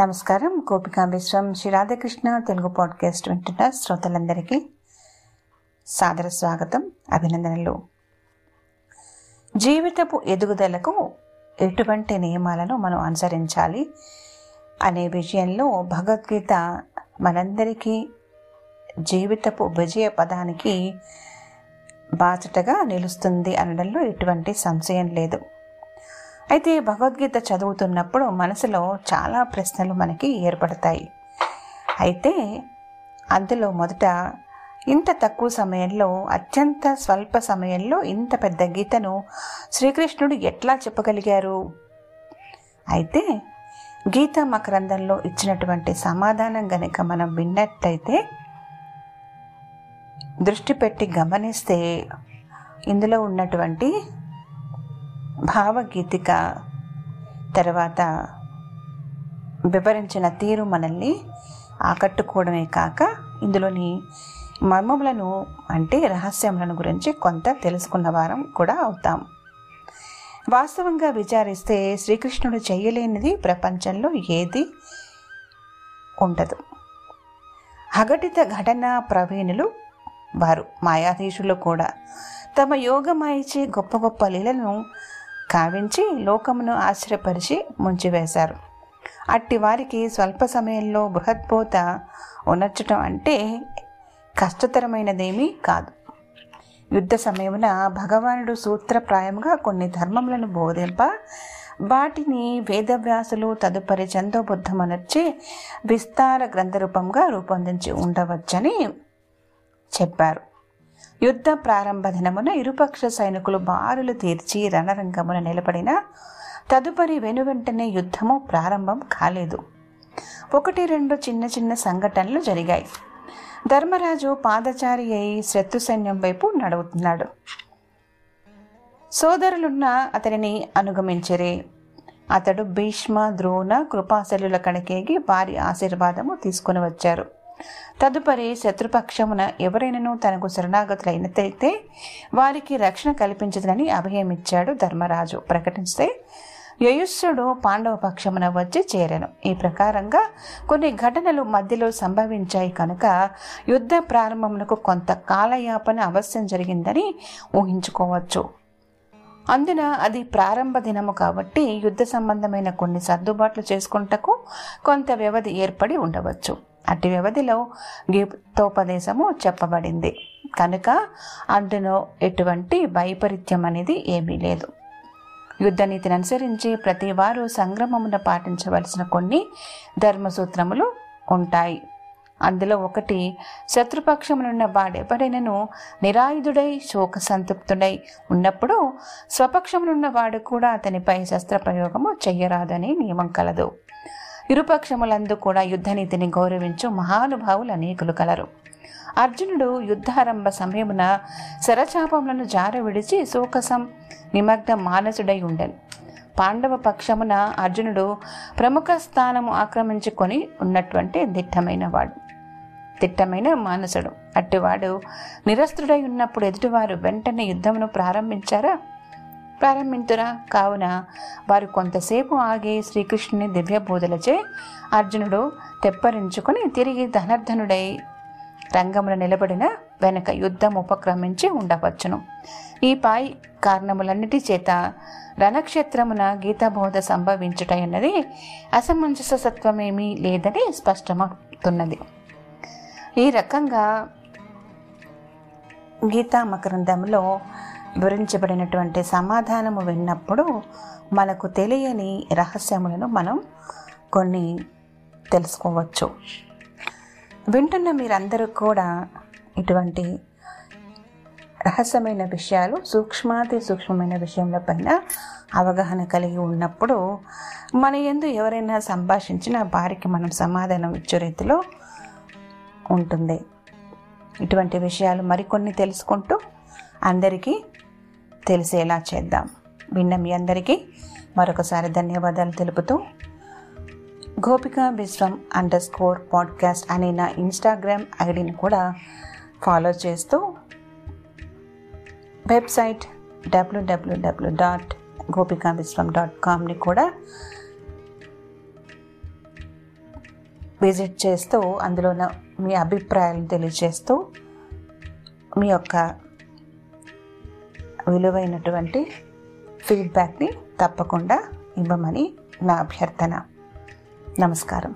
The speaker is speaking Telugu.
నమస్కారం. గోపికా విశ్వం శ్రీ రాధాకృష్ణ తెలుగు పాడ్కాస్ట్ వింటున్న శ్రోతలందరికీ సాదర స్వాగతం అభినందనలు. జీవితపు ఎదుగుదలకు ఎటువంటి నియమాలను మనం అనుసరించాలి అనే విషయంలో భగవద్గీత మనందరికీ జీవితపు విజయ పదానికి బాచటగా నిలుస్తుంది అనడంలో ఎటువంటి సంశయం లేదు. అయితే భగవద్గీత చదువుతున్నప్పుడు మనసులో చాలా ప్రశ్నలు మనకి ఏర్పడతాయి. అయితే అందులో మొదట ఇంత తక్కువ సమయంలో అత్యంత స్వల్ప సమయంలో ఇంత పెద్ద గీతను శ్రీకృష్ణుడు ఎట్లా చెప్పగలిగారు? అయితే గీత మకరందంలో ఇచ్చినటువంటి సమాధానం గనుక మనం విన్నట్లయితే దృష్టి పెట్టి గమనిస్తే ఇందులో ఉన్నటువంటి భావగీతిక తర్వాత వివరించిన తీరు మనల్ని ఆకట్టుకోవడమే కాక ఇందులోని మర్మములను అంటే రహస్యములను గురించి కొంత తెలుసుకున్న వారం కూడా అవుతాం. వాస్తవంగా విచారిస్తే శ్రీకృష్ణుడు చేయలేనిది ప్రపంచంలో ఏది ఉండదు. అఘటిత ఘటన ప్రవీణులు వారు మాయాధీశులు కూడా తమ యోగమాయిచే గొప్ప గొప్ప లీలను కావించి లోకమును ఆశ్చర్యపరిచి ముంచివేశారు. అట్టి వారికి స్వల్ప సమయంలో బృహత్పోత ఉనర్చడం అంటే కష్టతరమైనదేమీ కాదు. యుద్ధ సమయమున భగవానుడు సూత్రప్రాయంగా కొన్ని ధర్మములను బోధింప వాటిని వేదవ్యాసులు తదుపరి చందోబుద్ధమనర్చి విస్తార గ్రంథరూపంగా రూపొందించి ఉండవచ్చని చెప్పారు. యుద్ధ ప్రారంభ దినమున ఇరుపక్ష సైనికులు బారులు తీర్చి రణరంగమున నిలబడిన తదుపరి వెనువెంటనే యుద్ధము ప్రారంభం కాలేదు. ఒకటి రెండు చిన్న చిన్న సంఘటనలు జరిగాయి. ధర్మరాజు పాదచారి అయి శత్రు సైన్యం వైపు నడువుతున్నాడు. సోదరులున్న అతనిని అనుగమించరే. అతడు భీష్మ ద్రోణ కృపాశలుల కడకేగి వారి ఆశీర్వాదము తీసుకుని వచ్చారు. తదుపరి శత్రుపక్షమున ఎవరైనను తనకు శరణాగతులైనట్లయితే వారికి రక్షణ కల్పించదని అభయమిచ్చాడు ధర్మరాజు. ప్రకటిస్తే యయుష్యుడు పాండవ పక్షమున వచ్చి చేరను. ఈ ప్రకారంగా కొన్ని ఘటనలు మధ్యలో సంభవించాయి కనుక యుద్ధ ప్రారంభమునకు కొంత కాలయాపన అవశ్యం జరిగిందని ఊహించుకోవచ్చు. అందున అది ప్రారంభ దినము కాబట్టి యుద్ధ సంబంధమైన కొన్ని సర్దుబాట్లు చేసుకుంటకు కొంత వ్యవధి ఏర్పడి ఉండవచ్చు. అట్టి వ్యవధిలో గీతోపదేశము చెప్పబడింది. కనుక అందులో ఎటువంటి వైపరీత్యం అనేది ఏమీ లేదు. యుద్ధనీతిని అనుసరించి ప్రతి వారు సంగ్రమమున పాటించవలసిన కొన్ని ధర్మసూత్రములు ఉంటాయి. అందులో ఒకటి శత్రుపక్షమునున్న వాడెవడైనను నిరాయుధుడై శోక సంతృప్తుడై ఉన్నప్పుడు స్వపక్షమునున్న వాడు కూడా అతనిపై శస్త్రప్రయోగము చెయ్యరాదని నియమం కలదు. ఇరుపక్షములందు కూడా యుద్ధనీతిని గౌరవించు మహానుభావులు అనేకులు కలరు. అర్జునుడు యుద్ధారంభ సమయమున శరచాపములను జార విడిచి శోకసం నిమగ్న మానసుడై ఉండెను. పాండవ పక్షమున అర్జునుడు ప్రముఖ స్థానము ఆక్రమించుకొని ఉన్నటువంటి దిట్టమైన వాడు. దిట్టమైన మానసుడు. అట్టివాడు నిరస్తుడై ఉన్నప్పుడు ఎదుటివారు వెంటనే యుద్ధమును ప్రారంభించారా? ప్రారంభింతురా కావున వారు కొంతసేపు ఆగి శ్రీకృష్ణుని దివ్య బోధలచే అర్జునుడు తెప్పరించుకుని తిరిగి ధనర్ధనుడై రంగమున నిలబడిన వెనక యుద్ధం ఉపక్రమించి ఉండవచ్చును. ఈ పై కారణములన్నిటి చేత రణక్షేత్రమున గీతాబోధ సంభవించుట అన్నది అసమంజసత్వమేమీ లేదని స్పష్టమవుతున్నది. ఈ రకంగా గీతా మకరందంలో వివరించబడినటువంటి సమాధానము విన్నప్పుడు మనకు తెలియని రహస్యములను మనం కొన్ని తెలుసుకోవచ్చు. వింటున్న మీరందరూ కూడా ఇటువంటి రహస్యమైన విషయాలు సూక్ష్మాతి సూక్ష్మమైన విషయంలో పైన అవగాహన కలిగి ఉన్నప్పుడు మన ఎందు ఎవరైనా సంభాషించిన వారికి మనం సమాధానం ఇచ్చే రీతిలో ఉంటుంది. ఇటువంటి విషయాలు మరికొన్ని తెలుసుకుంటూ అందరికీ తెలిసేలా చేద్దాం. విన్న మీ అందరికీ మరొకసారి ధన్యవాదాలు తెలుపుతూ గోపిక విశ్వం అండర్ స్కోర్ పాడ్కాస్ట్ అనే నా ఇన్స్టాగ్రామ్ ఐడిని కూడా ఫాలో చేస్తూ website W W W dot Gopika Vishwam dot కామ్ని కూడా విజిట్ చేస్తూ అందులో మీ అభిప్రాయాలను తెలియజేస్తూ మీ యొక్క విలువైనటువంటి ఫీడ్బ్యాక్ని తప్పకుండా ఇవ్వమని నా అభ్యర్థన. నమస్కారం.